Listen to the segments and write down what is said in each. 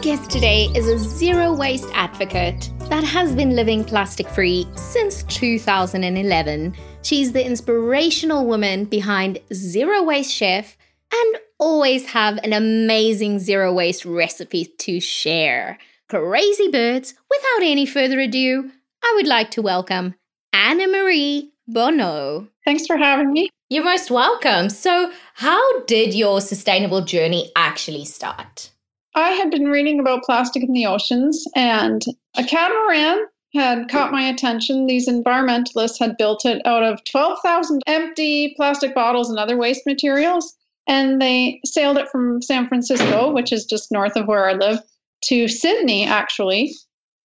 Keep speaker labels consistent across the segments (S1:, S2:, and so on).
S1: Our guest today is a zero waste advocate that has been living plastic free since 2011. She's the inspirational woman behind Zero Waste Chef and always have an amazing zero waste recipe to share. Crazy birds, without any further ado, I would like to welcome Anna Marie Bonneau.
S2: Thanks for having me.
S1: You're most welcome. So, how did your sustainable journey actually start?
S2: I had been reading about plastic in the oceans, and a catamaran had caught my attention. These environmentalists had built it out of 12,000 empty plastic bottles and other waste materials. And they sailed it from San Francisco, which is just north of where I live, to Sydney, actually.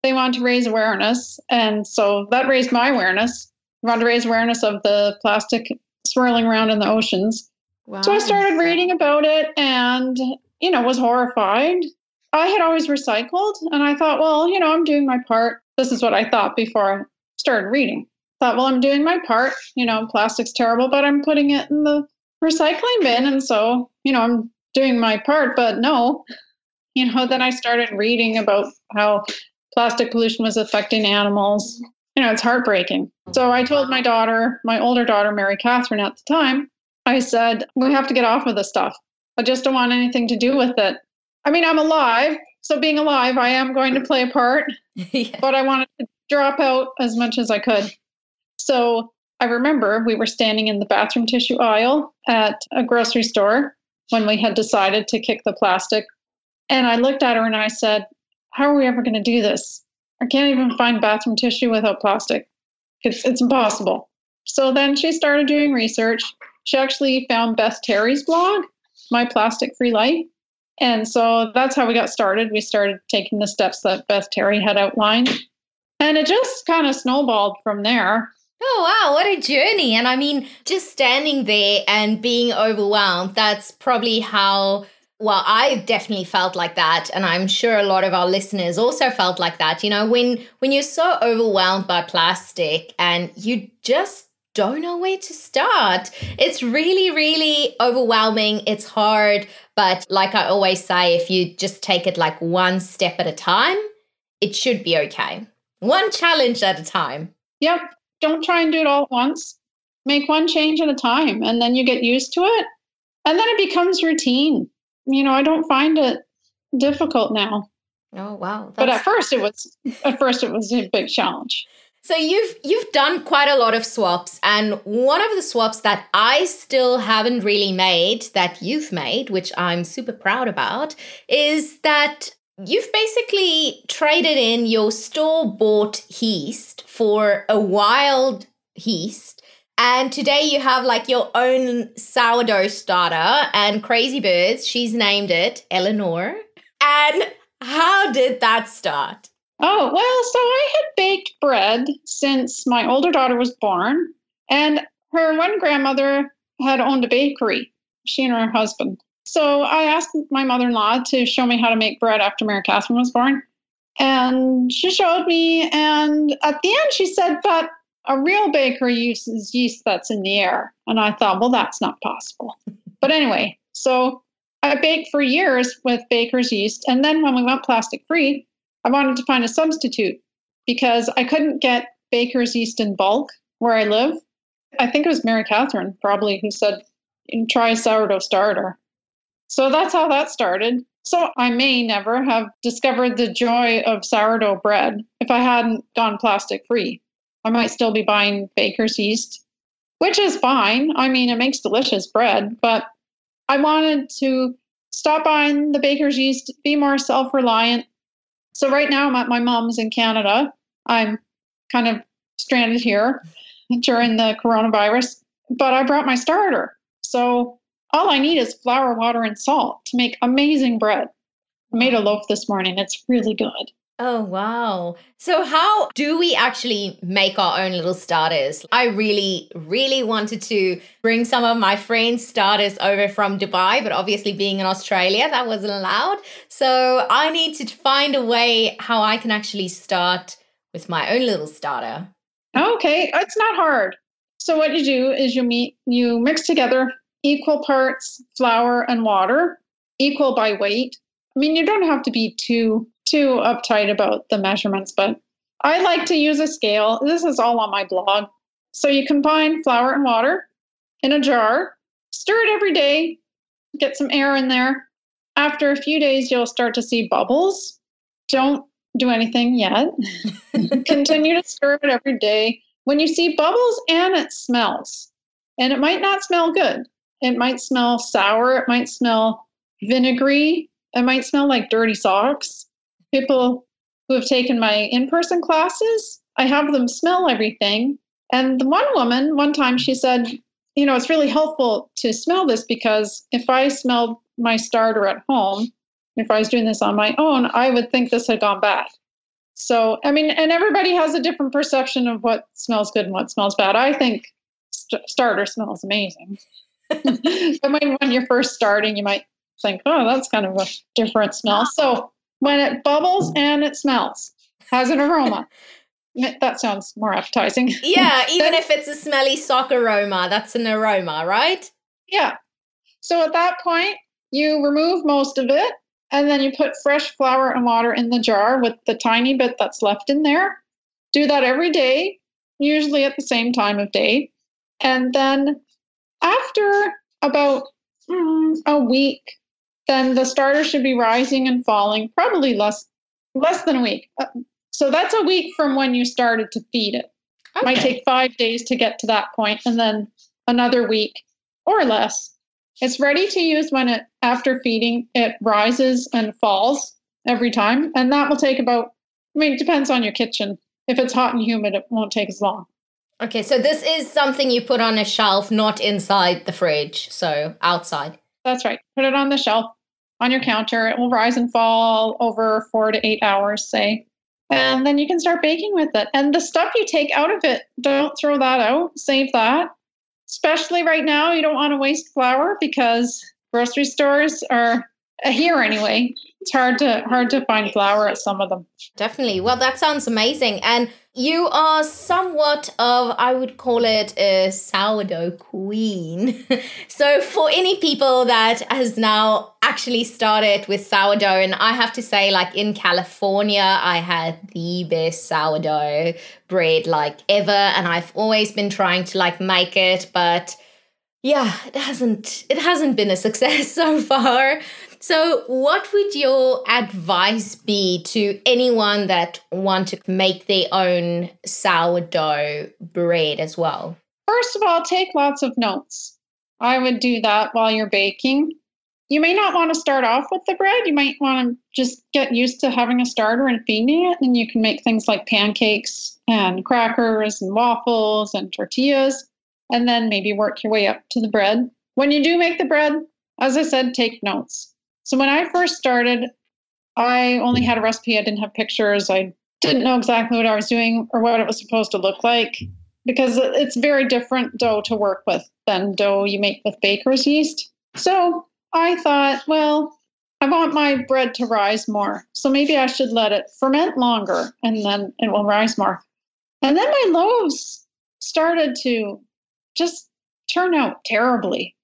S2: They wanted to raise awareness. And so that raised my awareness. I wanted to raise awareness of the plastic swirling around in the oceans. Wow. So I started reading about it and, you know, was horrified. I had always recycled and I thought, well, you know, I'm doing my part. This is what I thought before I started reading. Thought, well, I'm doing my part. You know, plastic's terrible, but I'm putting it in the recycling bin. And so, you know, I'm doing my part, but no. You know, then I started reading about how plastic pollution was affecting animals, you know, it's heartbreaking. So I told my daughter, my older daughter, Mary Catherine, at the time, I said, we have to get off of this stuff. I just don't want anything to do with it. I mean, I'm alive. So being alive, I am going to play a part, yeah. but I wanted to drop out as much as I could. So I remember we were standing in the bathroom tissue aisle at a grocery store when we had decided to kick the plastic. And I looked at her and I said, How are we ever going to do this? I can't even find bathroom tissue without plastic. It's, it's impossible. So then she started doing research. She actually found Beth Terry's blog, My Plastic Free Life. And so that's how we got started. We started taking the steps that Beth Terry had outlined. And it just kind of snowballed from there.
S1: Oh, wow, what a journey. And I mean, just standing there and being overwhelmed, that's probably how well, I've definitely felt like that, and I'm sure a lot of our listeners also felt like that. You know, when when you're so overwhelmed by plastic and you just don't know where to start. It's really, really overwhelming. It's hard. But like I always say, if you just take it like one step at a time, it should be okay. One challenge at a time.
S2: Yep. Don't try and do it all at once. Make one change at a time, and then you get used to it. And then it becomes routine you know, I don't find it difficult now.
S1: Oh wow!
S2: That's... But at first, it was at first it was a big challenge.
S1: So you've you've done quite a lot of swaps, and one of the swaps that I still haven't really made that you've made, which I'm super proud about, is that you've basically traded in your store bought yeast for a wild yeast and today you have like your own sourdough starter and Crazy Birds. She's named it Eleanor. And how did that start?
S2: Oh, well, so I had baked bread since my older daughter was born. And her one grandmother had owned a bakery, she and her husband. So I asked my mother in law to show me how to make bread after Mary Catherine was born. And she showed me. And at the end, she said, But a real baker uses yeast that's in the air. And I thought, well, that's not possible. But anyway, so I baked for years with baker's yeast. And then when we went plastic free, I wanted to find a substitute because I couldn't get baker's yeast in bulk where I live. I think it was Mary Catherine probably who said, try sourdough starter. So that's how that started. So I may never have discovered the joy of sourdough bread if I hadn't gone plastic free. I might still be buying baker's yeast, which is fine. I mean, it makes delicious bread, but I wanted to stop buying the baker's yeast, be more self reliant. So, right now, I'm at my mom's in Canada. I'm kind of stranded here during the coronavirus, but I brought my starter. So, all I need is flour, water, and salt to make amazing bread. I made a loaf this morning. It's really good.
S1: Oh, wow. So, how do we actually make our own little starters? I really, really wanted to bring some of my friends' starters over from Dubai, but obviously, being in Australia, that wasn't allowed. So, I need to find a way how I can actually start with my own little starter.
S2: Okay, it's not hard. So, what you do is you meet, you mix together equal parts flour and water, equal by weight. I mean, you don't have to be too too uptight about the measurements, but I like to use a scale. This is all on my blog. So you combine flour and water in a jar, stir it every day, get some air in there. After a few days, you'll start to see bubbles. Don't do anything yet. Continue to stir it every day. When you see bubbles and it smells, and it might not smell good, it might smell sour, it might smell vinegary, it might smell like dirty socks people who have taken my in person classes, I have them smell everything. And the one woman, one time, she said, You know, it's really helpful to smell this because if I smelled my starter at home, if I was doing this on my own, I would think this had gone bad. So, I mean, and everybody has a different perception of what smells good and what smells bad. I think st- starter smells amazing. but when, when you're first starting, you might think, oh, that's kind of a different smell. So, when it bubbles and it smells, has an aroma. that sounds more appetizing.
S1: Yeah, even if it's a smelly sock aroma, that's an aroma, right?
S2: Yeah. So at that point, you remove most of it and then you put fresh flour and water in the jar with the tiny bit that's left in there. Do that every day, usually at the same time of day. And then after about mm, a week, then the starter should be rising and falling probably less less than a week. Uh, so that's a week from when you started to feed it. Okay. Might take five days to get to that point, and then another week or less. It's ready to use when it after feeding it rises and falls every time, and that will take about. I mean, it depends on your kitchen. If it's hot and humid, it won't take as long.
S1: Okay, so this is something you put on a shelf, not inside the fridge, so outside.
S2: That's right. Put it on the shelf on your counter. It will rise and fall over four to eight hours, say. And then you can start baking with it. And the stuff you take out of it, don't throw that out. Save that. Especially right now, you don't want to waste flour because grocery stores are here anyway. It's hard to hard to find flour at some of them.
S1: Definitely. Well, that sounds amazing. And you are somewhat of, I would call it a sourdough queen. so, for any people that has now actually started with sourdough, and I have to say, like in California, I had the best sourdough bread like ever, and I've always been trying to like make it, but yeah, it hasn't it hasn't been a success so far. So, what would your advice be to anyone that want to make their own sourdough bread as well?
S2: First of all, take lots of notes. I would do that while you're baking. You may not want to start off with the bread. You might want to just get used to having a starter and feeding it. And you can make things like pancakes and crackers and waffles and tortillas, and then maybe work your way up to the bread. When you do make the bread, as I said, take notes so when I first started, I only had a recipe. I didn't have pictures. I didn't know exactly what I was doing or what it was supposed to look like because it's very different dough to work with than dough you make with baker's yeast. So I thought, well, I want my bread to rise more. So maybe I should let it ferment longer and then it will rise more. And then my loaves started to just turn out terribly.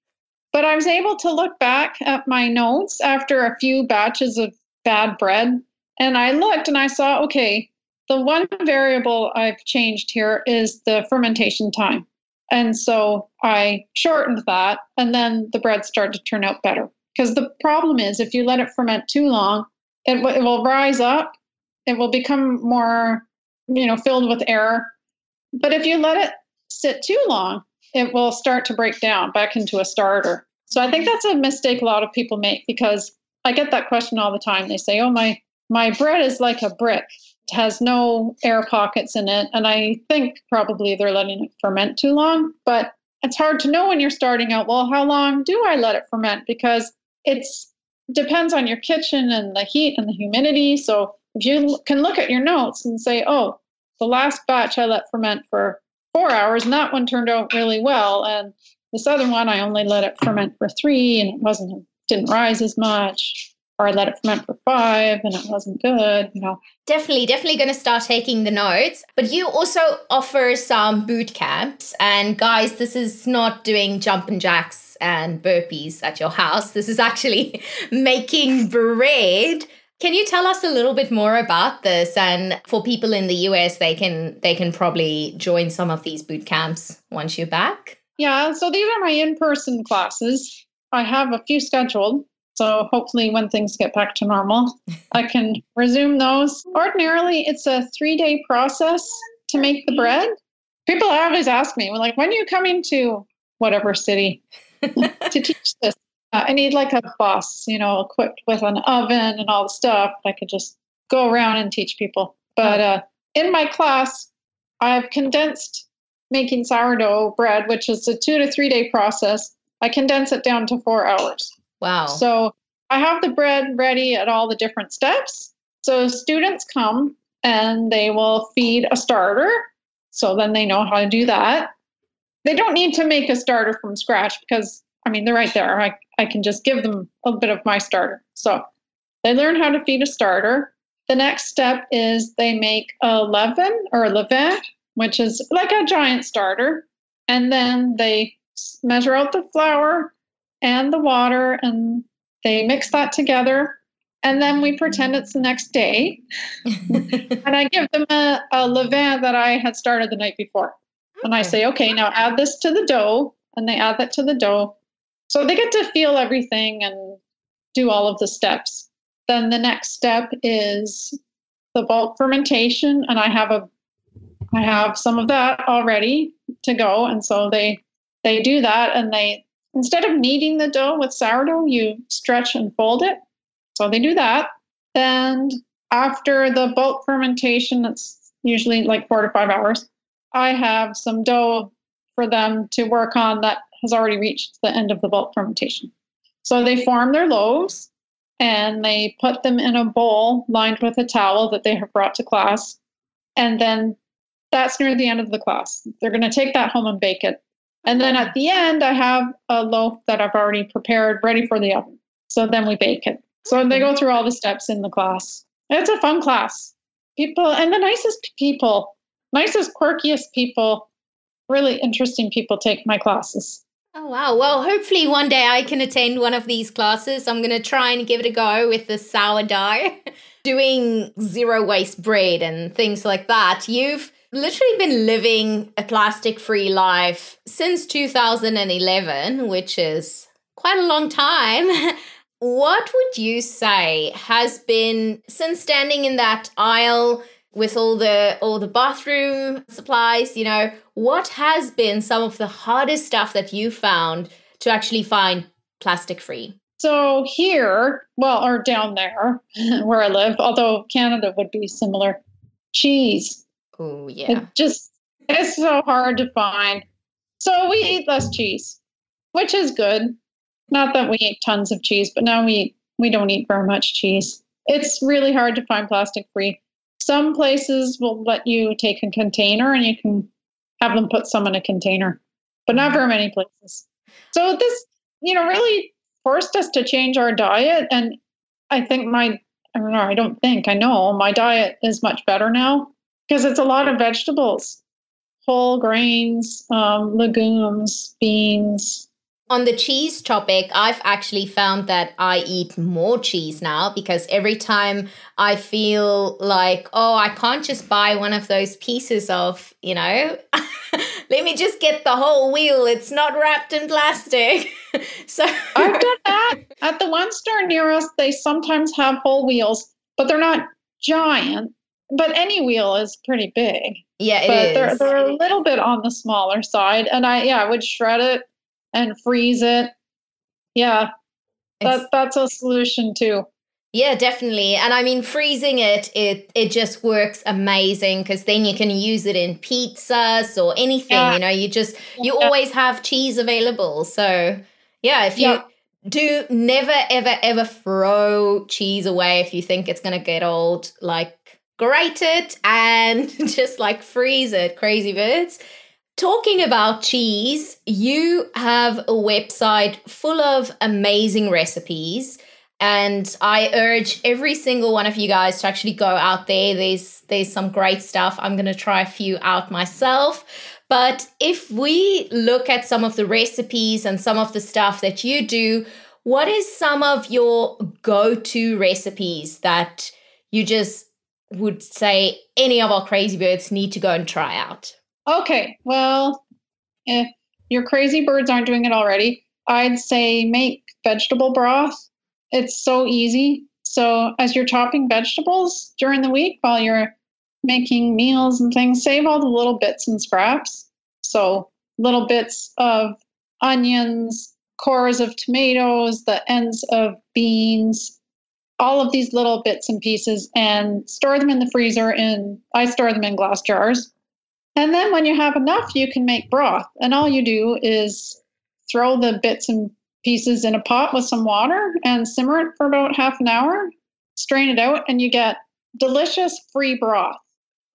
S2: But I was able to look back at my notes after a few batches of bad bread. And I looked and I saw, okay, the one variable I've changed here is the fermentation time. And so I shortened that, and then the bread started to turn out better. Because the problem is, if you let it ferment too long, it, w- it will rise up, it will become more, you know, filled with air. But if you let it sit too long, it will start to break down back into a starter. So I think that's a mistake a lot of people make because I get that question all the time. They say, "Oh, my my bread is like a brick. It has no air pockets in it." And I think probably they're letting it ferment too long, but it's hard to know when you're starting out. Well, how long do I let it ferment? Because it's depends on your kitchen and the heat and the humidity. So if you can look at your notes and say, oh, the last batch I let ferment for four hours, and that one turned out really well. And this other one, I only let it ferment for three, and it wasn't didn't rise as much. Or I let it ferment for five, and it wasn't good. You know,
S1: definitely, definitely going to start taking the notes. But you also offer some boot camps, and guys, this is not doing jumping jacks and burpees at your house. This is actually making bread can you tell us a little bit more about this? And for people in the US, they can they can probably join some of these boot camps once you're back.
S2: Yeah, so these are my in-person classes. I have a few scheduled. So hopefully when things get back to normal, I can resume those. Ordinarily, it's a 3-day process to make the bread. People always ask me, like, when are you coming to whatever city to teach this? Uh, I need like a bus, you know, equipped with an oven and all the stuff. I could just go around and teach people. But uh, in my class, I've condensed making sourdough bread, which is a two to three day process. I condense it down to four hours.
S1: Wow.
S2: So I have the bread ready at all the different steps. So students come and they will feed a starter. So then they know how to do that. They don't need to make a starter from scratch because I mean, they're right there. I, I can just give them a bit of my starter. So they learn how to feed a starter. The next step is they make a leaven or a levain, which is like a giant starter. And then they measure out the flour and the water and they mix that together. And then we pretend it's the next day. and I give them a, a levain that I had started the night before. And I say, okay, now add this to the dough. And they add that to the dough. So they get to feel everything and do all of the steps. Then the next step is the bulk fermentation, and I have a I have some of that already to go, and so they they do that, and they instead of kneading the dough with sourdough, you stretch and fold it. So they do that. Then after the bulk fermentation, that's usually like four to five hours. I have some dough for them to work on that has already reached the end of the bulk fermentation. So they form their loaves and they put them in a bowl lined with a towel that they have brought to class. And then that's near the end of the class. They're going to take that home and bake it. And then at the end, I have a loaf that I've already prepared ready for the oven. So then we bake it. So they go through all the steps in the class. It's a fun class. People and the nicest people, nicest, quirkiest people, really interesting people take my classes.
S1: Oh, wow. Well, hopefully one day I can attend one of these classes. I'm going to try and give it a go with the sourdough, doing zero waste bread and things like that. You've literally been living a plastic free life since 2011, which is quite a long time. what would you say has been, since standing in that aisle, with all the all the bathroom supplies you know what has been some of the hardest stuff that you found to actually find plastic free
S2: so here well or down there where i live although canada would be similar cheese.
S1: Oh yeah.
S2: it just it's so hard to find. So we eat less cheese which is good. Not that we eat tons of cheese but now we we don't eat very much cheese. It's really hard to find plastic free some places will let you take a container and you can have them put some in a container, but not very many places. So this, you know, really forced us to change our diet. And I think my, I don't know, I don't think, I know my diet is much better now because it's a lot of vegetables, whole grains, um, legumes, beans,
S1: on the cheese topic, I've actually found that I eat more cheese now because every time I feel like, oh, I can't just buy one of those pieces of, you know, let me just get the whole wheel. It's not wrapped in plastic. so
S2: I've done that. At the one store near us, they sometimes have whole wheels, but they're not giant. But any wheel is pretty big.
S1: Yeah, it
S2: but
S1: is.
S2: They're, they're a little bit on the smaller side. And I, yeah, I would shred it and freeze it. Yeah, that, that's a solution too.
S1: Yeah, definitely. And I mean freezing it it it just works amazing cuz then you can use it in pizzas or anything, yeah. you know, you just you yeah. always have cheese available. So, yeah, if you yeah. do never ever ever throw cheese away if you think it's going to get old, like grate it and just like freeze it, crazy birds. Talking about cheese, you have a website full of amazing recipes and I urge every single one of you guys to actually go out there. There's there's some great stuff. I'm to try a few out myself. But if we look at some of the recipes and some of the stuff that you do, what is some of your go-to recipes that you just would say any of our crazy birds need to go and try out?
S2: Okay. Well, if your crazy birds aren't doing it already, I'd say make vegetable broth it's so easy. So as you're chopping vegetables during the week while you're making meals and things, save all the little bits and scraps. So little bits of onions, cores of tomatoes, the ends of beans, all of these little bits and pieces and store them in the freezer and I store them in glass jars. And then when you have enough, you can make broth. And all you do is throw the bits and pieces in a pot with some water and simmer it for about half an hour. Strain it out, and you get delicious free broth.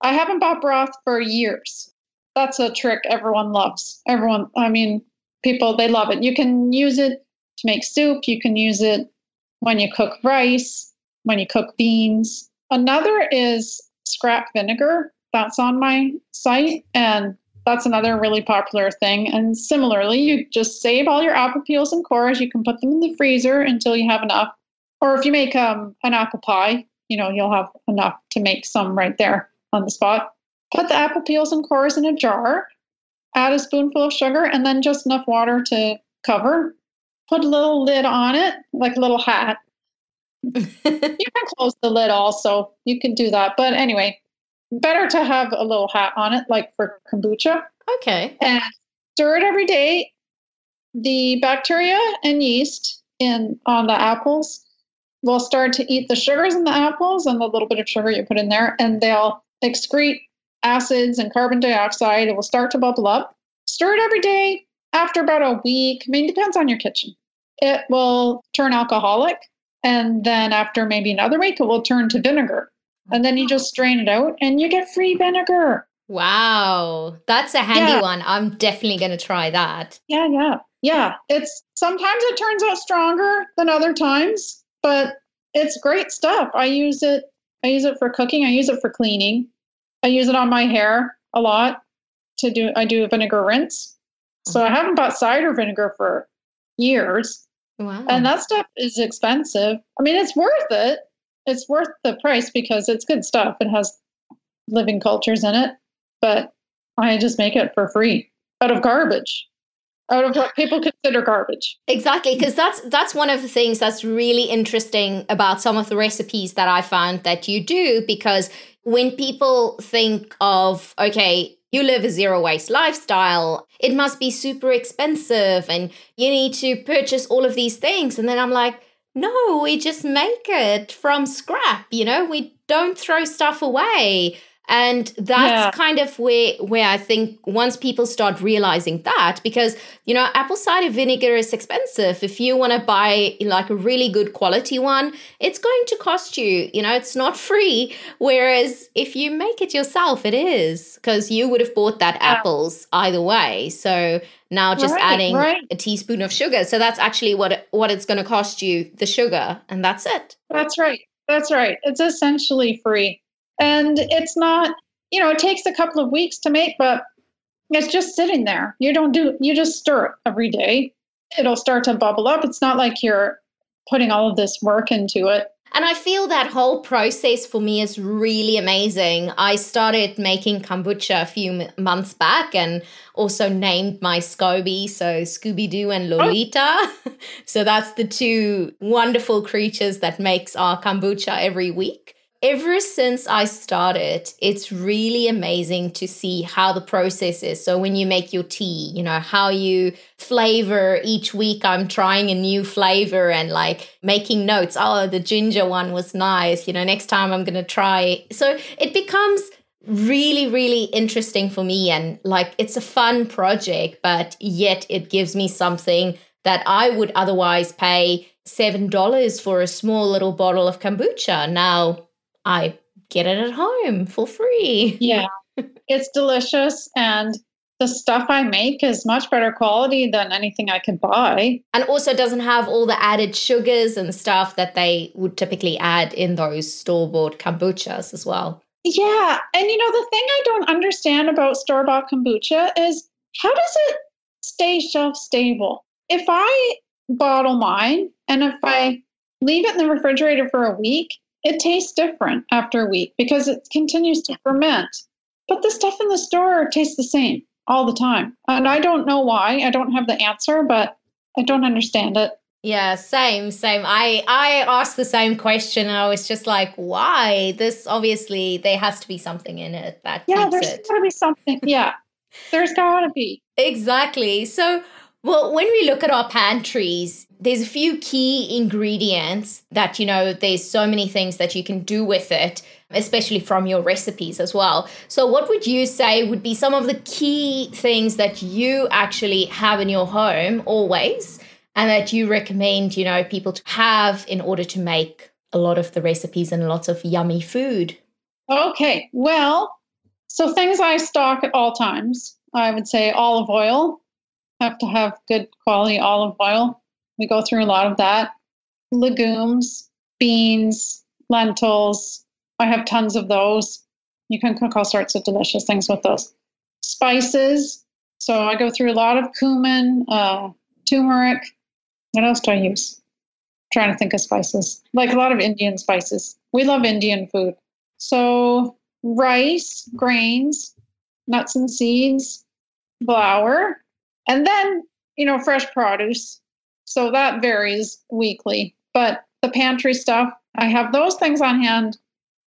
S2: I haven't bought broth for years. That's a trick everyone loves. Everyone, I mean, people, they love it. You can use it to make soup, you can use it when you cook rice, when you cook beans. Another is scrap vinegar. That's on my site. And that's another really popular thing. And similarly, you just save all your apple peels and cores. You can put them in the freezer until you have enough. Or if you make um, an apple pie, you know, you'll have enough to make some right there on the spot. Put the apple peels and cores in a jar, add a spoonful of sugar, and then just enough water to cover. Put a little lid on it, like a little hat. you can close the lid also. You can do that. But anyway, better to have a little hat on it, like for kombucha.
S1: Okay.
S2: And stir it every day. The bacteria and yeast in on the apples will start to eat the sugars in the apples and the little bit of sugar you put in there, and they'll excrete acids and carbon dioxide. It will start to bubble up. Stir it every day. After about a week, I mean, depends on your kitchen. It will turn alcoholic, and then after maybe another week, it will turn to vinegar and then you just strain it out and you get free vinegar.
S1: Wow, that's a handy yeah. one. I'm definitely going to try that.
S2: Yeah, yeah. Yeah, it's sometimes it turns out stronger than other times, but it's great stuff. I use it I use it for cooking, I use it for cleaning. I use it on my hair a lot to do I do a vinegar rinse. So I mm-hmm. haven't bought cider vinegar for years. Wow. And that stuff is expensive. I mean, it's worth it, it's worth the price because it's good stuff. It has living cultures in it, but I just make it for free out of garbage out of what people consider garbage.
S1: Exactly, because that's that's one of the things that's really interesting about some of the recipes that I found that you do because when people think of okay, you live a zero waste lifestyle, it must be super expensive and you need to purchase all of these things and then I'm like no, we just make it from scrap, you know? We don't throw stuff away. And that's yeah. kind of where where I think once people start realizing that, because you know, apple cider vinegar is expensive. If you want to buy like a really good quality one, it's going to cost you, you know, it's not free. Whereas if you make it yourself, it is, because you would have bought that yeah. apples either way. So now just right, adding right. a teaspoon of sugar. So that's actually what what it's going to cost you, the sugar, and that's it.
S2: That's right. That's right. It's essentially free. And it's not, you know, it takes a couple of weeks to make, but it's just sitting there. You don't do you just stir it every day. It'll start to bubble up. It's not like you're putting all of this work into it.
S1: And I feel that whole process for me is really amazing. I started making kombucha a few m- months back and also named my SCOBY, so Scooby Doo and oh. Lolita. Oh. so that's the two wonderful creatures that makes our kombucha every week. Ever since I started, it's really amazing to see how the process is. So, when you make your tea, you know, how you flavor each week, I'm trying a new flavor and like making notes. Oh, the ginger one was nice. You know, next time I'm going to try. So, it becomes really, really interesting for me. And like, it's a fun project, but yet it gives me something that I would otherwise pay $7 for a small little bottle of kombucha. Now I get it at home for free.
S2: Yeah, it's delicious. And the stuff I make is much better quality than anything I could buy.
S1: And also doesn't have all the added sugars and stuff that they would typically add in those store bought kombuchas as well.
S2: Yeah. And you know, the thing I don't understand about store bought kombucha is how does it stay shelf stable? If I bottle mine and if I leave it in the refrigerator for a week, it tastes different after a week because it continues to ferment. But the stuff in the store tastes the same all the time. And I don't know why. I don't have the answer, but I don't understand it.
S1: Yeah, same, same. I I asked the same question and I was just like, why? This obviously there has to be something in it that
S2: Yeah, there's
S1: it.
S2: gotta be something. Yeah. There's gotta be.
S1: Exactly. So well, when we look at our pantries, there's a few key ingredients that, you know, there's so many things that you can do with it, especially from your recipes as well. So, what would you say would be some of the key things that you actually have in your home always and that you recommend, you know, people to have in order to make a lot of the recipes and lots of yummy food?
S2: Okay. Well, so things I stock at all times, I would say olive oil have to have good quality olive oil. We go through a lot of that. Legumes, beans, lentils. I have tons of those. You can cook all sorts of delicious things with those. Spices. So I go through a lot of cumin, uh, turmeric. What else do I use? I'm trying to think of spices. Like a lot of Indian spices. We love Indian food. So rice, grains, nuts and seeds, flour, and then, you know, fresh produce. So that varies weekly. But the pantry stuff, I have those things on hand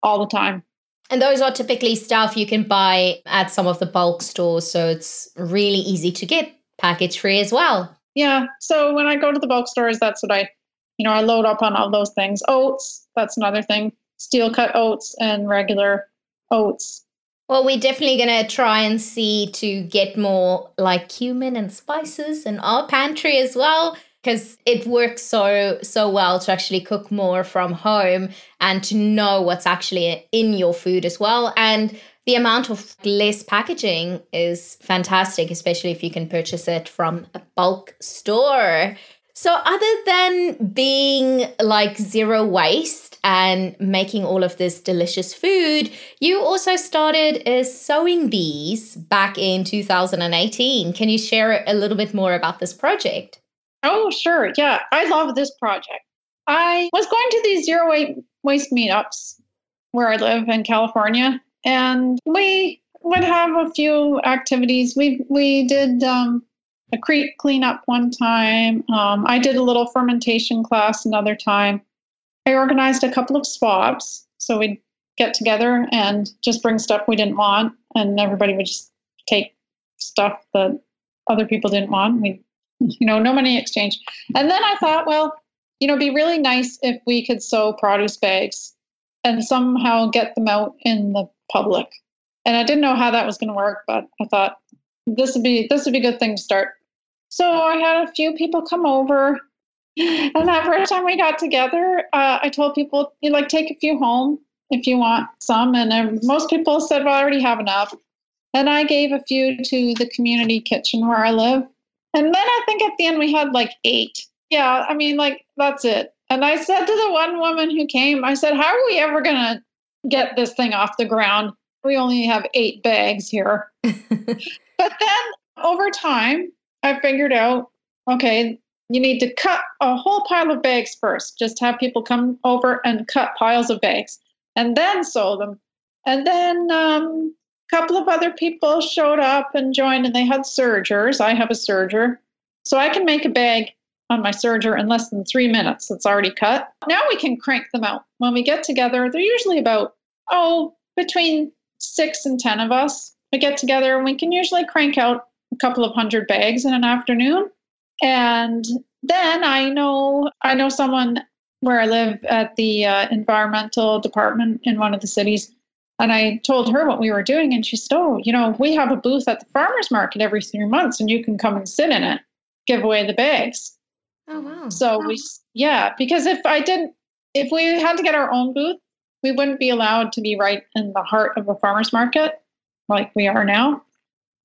S2: all the time.
S1: And those are typically stuff you can buy at some of the bulk stores. So it's really easy to get package free as well.
S2: Yeah. So when I go to the bulk stores, that's what I, you know, I load up on all those things. Oats, that's another thing. Steel cut oats and regular oats.
S1: Well, we're definitely going to try and see to get more like cumin and spices in our pantry as well because it works so so well to actually cook more from home and to know what's actually in your food as well and the amount of less packaging is fantastic especially if you can purchase it from a bulk store so other than being like zero waste and making all of this delicious food, you also started as sewing bees back in 2018. Can you share a little bit more about this project?
S2: Oh, sure. Yeah, I love this project. I was going to these zero waste meetups where I live in California, and we would have a few activities. We we did um, a creek cleanup one time. Um, I did a little fermentation class another time. I organized a couple of swaps, so we'd get together and just bring stuff we didn't want, and everybody would just take stuff that other people didn't want. We you know, no money exchange. And then I thought, well, you know, it'd be really nice if we could sew produce bags and somehow get them out in the public. And I didn't know how that was going to work, but I thought this would be this would be a good thing to start. So I had a few people come over, and that first time we got together, uh, I told people, you like take a few home if you want some, and most people said, well, I already have enough. And I gave a few to the community kitchen where I live and then I think at the end we had like eight. Yeah, I mean, like, that's it. And I said to the one woman who came, I said, How are we ever going to get this thing off the ground? We only have eight bags here. but then over time, I figured out okay, you need to cut a whole pile of bags first. Just have people come over and cut piles of bags and then sew them. And then um, couple of other people showed up and joined and they had sergers. I have a serger. So I can make a bag on my serger in less than three minutes. It's already cut. Now we can crank them out. When we get together, they're usually about, oh, between six and 10 of us. We get together and we can usually crank out a couple of hundred bags in an afternoon. And then I know I know someone where I live at the uh, environmental department in one of the cities. And I told her what we were doing, and she said, Oh, you know, we have a booth at the farmer's market every three months, and you can come and sit in it, give away the bags.
S1: Oh, wow.
S2: So
S1: wow.
S2: we, yeah, because if I didn't, if we had to get our own booth, we wouldn't be allowed to be right in the heart of a farmer's market like we are now.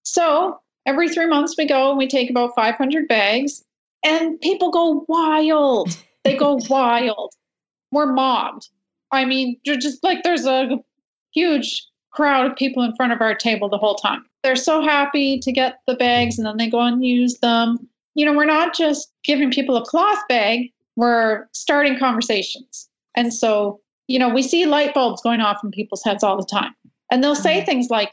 S2: So every three months we go and we take about 500 bags, and people go wild. They go wild. We're mobbed. I mean, you're just like there's a huge crowd of people in front of our table the whole time. They're so happy to get the bags and then they go and use them. You know, we're not just giving people a cloth bag, we're starting conversations. And so, you know, we see light bulbs going off in people's heads all the time. And they'll say mm-hmm. things like,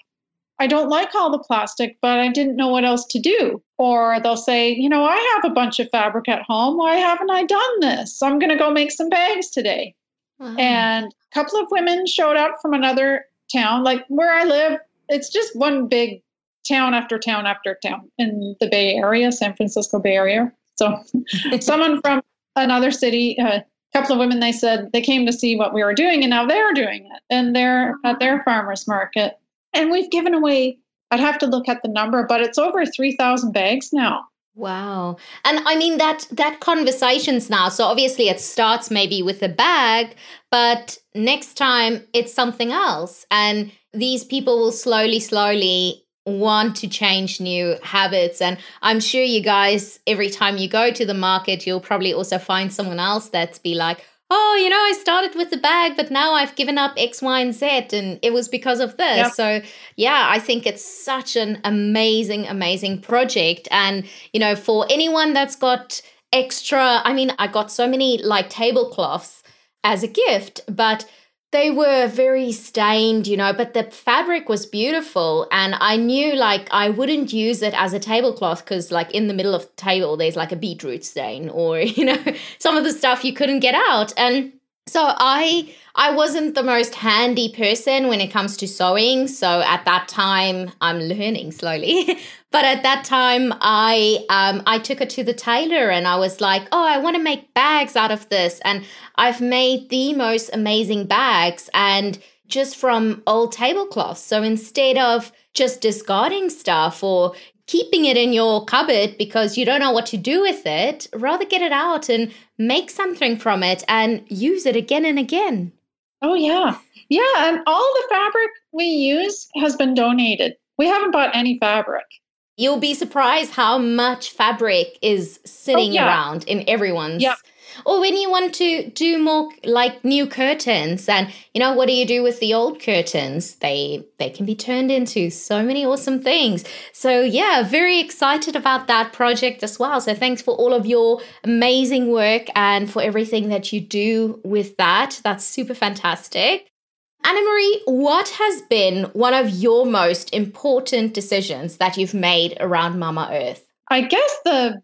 S2: I don't like all the plastic, but I didn't know what else to do. Or they'll say, you know, I have a bunch of fabric at home. Why haven't I done this? I'm going to go make some bags today.
S1: Wow.
S2: And a couple of women showed up from another town. Like where I live, it's just one big town after town after town in the Bay Area, San Francisco Bay Area. So it's someone from another city, uh, a couple of women, they said they came to see what we were doing and now they're doing it and they're at their farmer's market. And we've given away, I'd have to look at the number, but it's over 3,000 bags now.
S1: Wow. And I mean that that conversations now. So obviously it starts maybe with a bag, but next time it's something else. And these people will slowly, slowly want to change new habits. And I'm sure you guys, every time you go to the market, you'll probably also find someone else that's be like, oh, you know, I started with the bag, but now I've given up X, Y, and Z, and it was because of this.
S2: Yep.
S1: So, yeah, I think it's such an amazing, amazing project. And, you know, for anyone that's got extra, I mean, I got so many like tablecloths as a gift, but they were very stained, you know, but the fabric was beautiful. And I knew like I wouldn't use it as a tablecloth because, like, in the middle of the table, there's like a beetroot stain or, you know, some of the stuff you couldn't get out. And so I I wasn't the most handy person when it comes to sewing. So at that time, I'm learning slowly. but at that time, I um, I took it to the tailor and I was like, oh, I want to make bags out of this, and I've made the most amazing bags and just from old tablecloths. So instead of just discarding stuff or keeping it in your cupboard because you don't know what to do with it, rather get it out and make something from it and use it again and again.
S2: Oh, yeah. Yeah. And all the fabric we use has been donated. We haven't bought any fabric.
S1: You'll be surprised how much fabric is sitting
S2: Oh, yeah.
S1: around in everyone's.
S2: Yeah.
S1: Or when you want to do more like new curtains, and you know what do you do with the old curtains? They they can be turned into so many awesome things. So yeah, very excited about that project as well. So thanks for all of your amazing work and for everything that you do with that. That's super fantastic. Anna Marie, what has been one of your most important decisions that you've made around Mama Earth?
S2: I guess the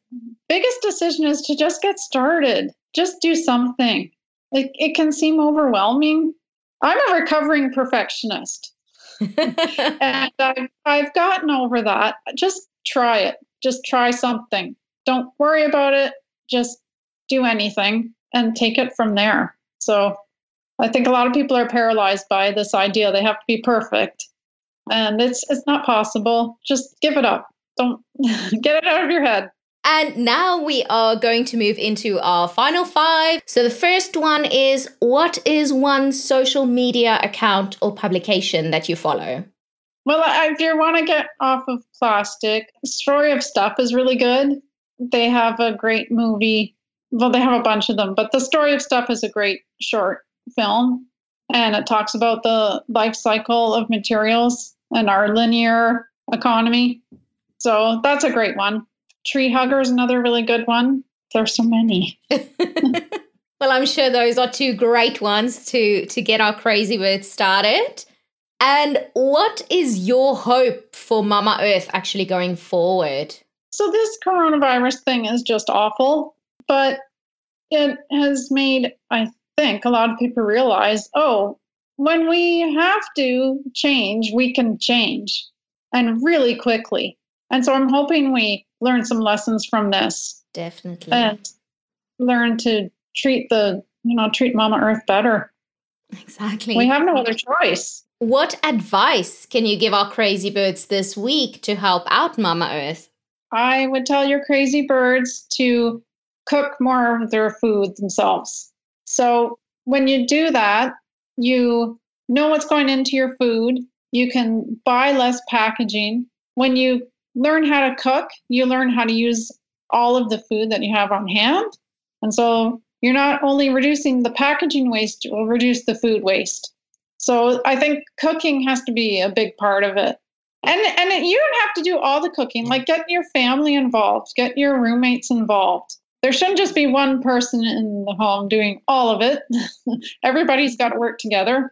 S2: biggest decision is to just get started, just do something. It, it can seem overwhelming. I'm a recovering perfectionist, and I've, I've gotten over that. Just try it, just try something. Don't worry about it, just do anything and take it from there. So I think a lot of people are paralyzed by this idea they have to be perfect. And it's it's not possible. Just give it up. Don't get it out of your head.
S1: And now we are going to move into our final five. So the first one is what is one social media account or publication that you follow?
S2: Well, if you want to get off of plastic, Story of Stuff is really good. They have a great movie. Well, they have a bunch of them, but The Story of Stuff is a great short film. And it talks about the life cycle of materials and our linear economy. So that's a great one. Tree Hugger is another really good one. There's so many.
S1: well, I'm sure those are two great ones to to get our crazy bird started. And what is your hope for Mama Earth actually going forward?
S2: So this coronavirus thing is just awful. but it has made, I think, a lot of people realize oh, when we have to change, we can change and really quickly. And so I'm hoping we learn some lessons from this.
S1: Definitely.
S2: And learn to treat the, you know, treat Mama Earth better.
S1: Exactly.
S2: We have no other choice.
S1: What advice can you give our crazy birds this week to help out Mama Earth?
S2: I would tell your crazy birds to cook more of their food themselves. So when you do that, you know what's going into your food. You can buy less packaging. When you learn how to cook, you learn how to use all of the food that you have on hand. And so you're not only reducing the packaging waste, you will reduce the food waste. So I think cooking has to be a big part of it. And and you don't have to do all the cooking. Like get your family involved, get your roommates involved. There shouldn't just be one person in the home doing all of it. Everybody's got to work together.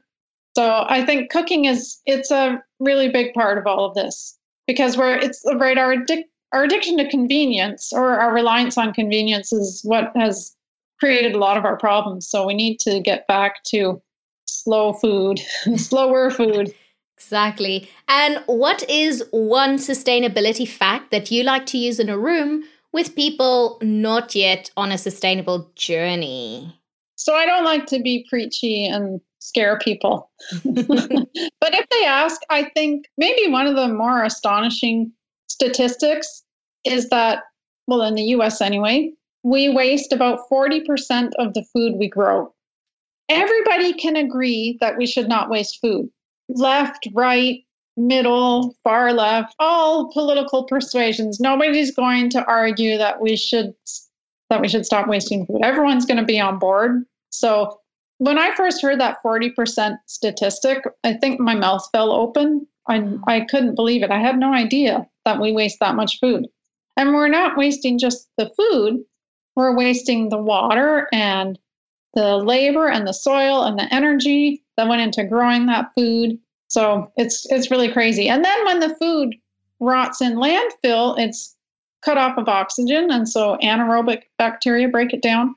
S2: So I think cooking is it's a really big part of all of this because we're it's right our addic- our addiction to convenience or our reliance on convenience is what has created a lot of our problems. So we need to get back to slow food, slower food.
S1: Exactly. And what is one sustainability fact that you like to use in a room with people not yet on a sustainable journey?
S2: So I don't like to be preachy and scare people. but if they ask, I think maybe one of the more astonishing statistics is that, well, in the US anyway, we waste about 40% of the food we grow. Everybody can agree that we should not waste food. Left, right, middle, far left, all political persuasions. Nobody's going to argue that we should that we should stop wasting food. Everyone's going to be on board. So when I first heard that 40% statistic, I think my mouth fell open. I, I couldn't believe it. I had no idea that we waste that much food. And we're not wasting just the food, we're wasting the water and the labor and the soil and the energy that went into growing that food. So it's it's really crazy. And then when the food rots in landfill, it's cut off of oxygen, and so anaerobic bacteria break it down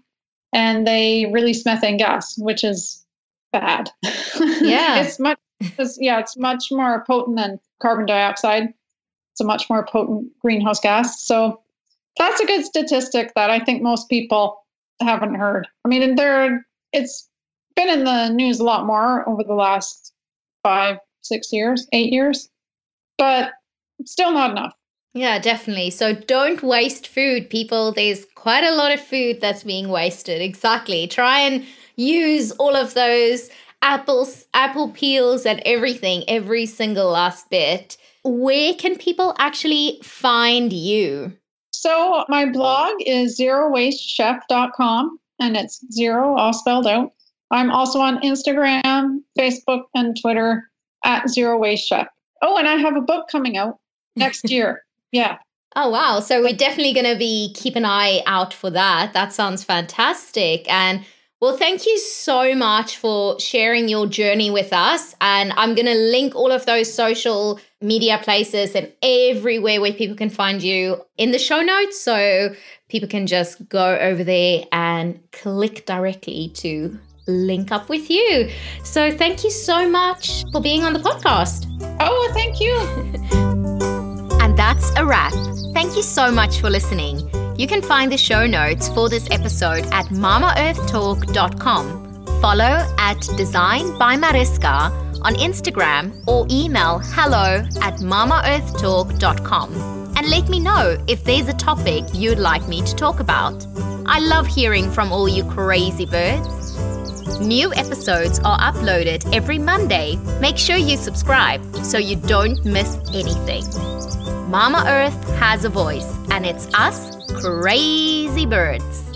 S2: and they release methane gas, which is bad.
S1: Yeah.
S2: it's much it's, yeah, it's much more potent than carbon dioxide. It's a much more potent greenhouse gas. So that's a good statistic that I think most people haven't heard. I mean, there it's been in the news a lot more over the last five, six years, eight years, but still not enough.
S1: Yeah, definitely. So don't waste food, people. There's quite a lot of food that's being wasted. Exactly. Try and use all of those apples, apple peels, and everything, every single last bit. Where can people actually find you?
S2: So my blog is zerowastechef.com and it's zero all spelled out. I'm also on Instagram, Facebook, and Twitter at Zero Waste Chef. Oh, and I have a book coming out next year. Yeah.
S1: Oh wow. So we're definitely going to be keep an eye out for that. That sounds fantastic. And well, thank you so much for sharing your journey with us. And I'm going to link all of those social media places and everywhere where people can find you in the show notes. So people can just go over there and click directly to link up with you. So thank you so much for being on the podcast.
S2: Oh, thank you.
S1: And that's a wrap. Thank you so much for listening. You can find the show notes for this episode at mamaearthtalk.com. Follow at Design by Mariska on Instagram or email hello at mamaearthtalk.com and let me know if there's a topic you'd like me to talk about. I love hearing from all you crazy birds. New episodes are uploaded every Monday. Make sure you subscribe so you don't miss anything. Mama Earth has a voice, and it's us, crazy birds.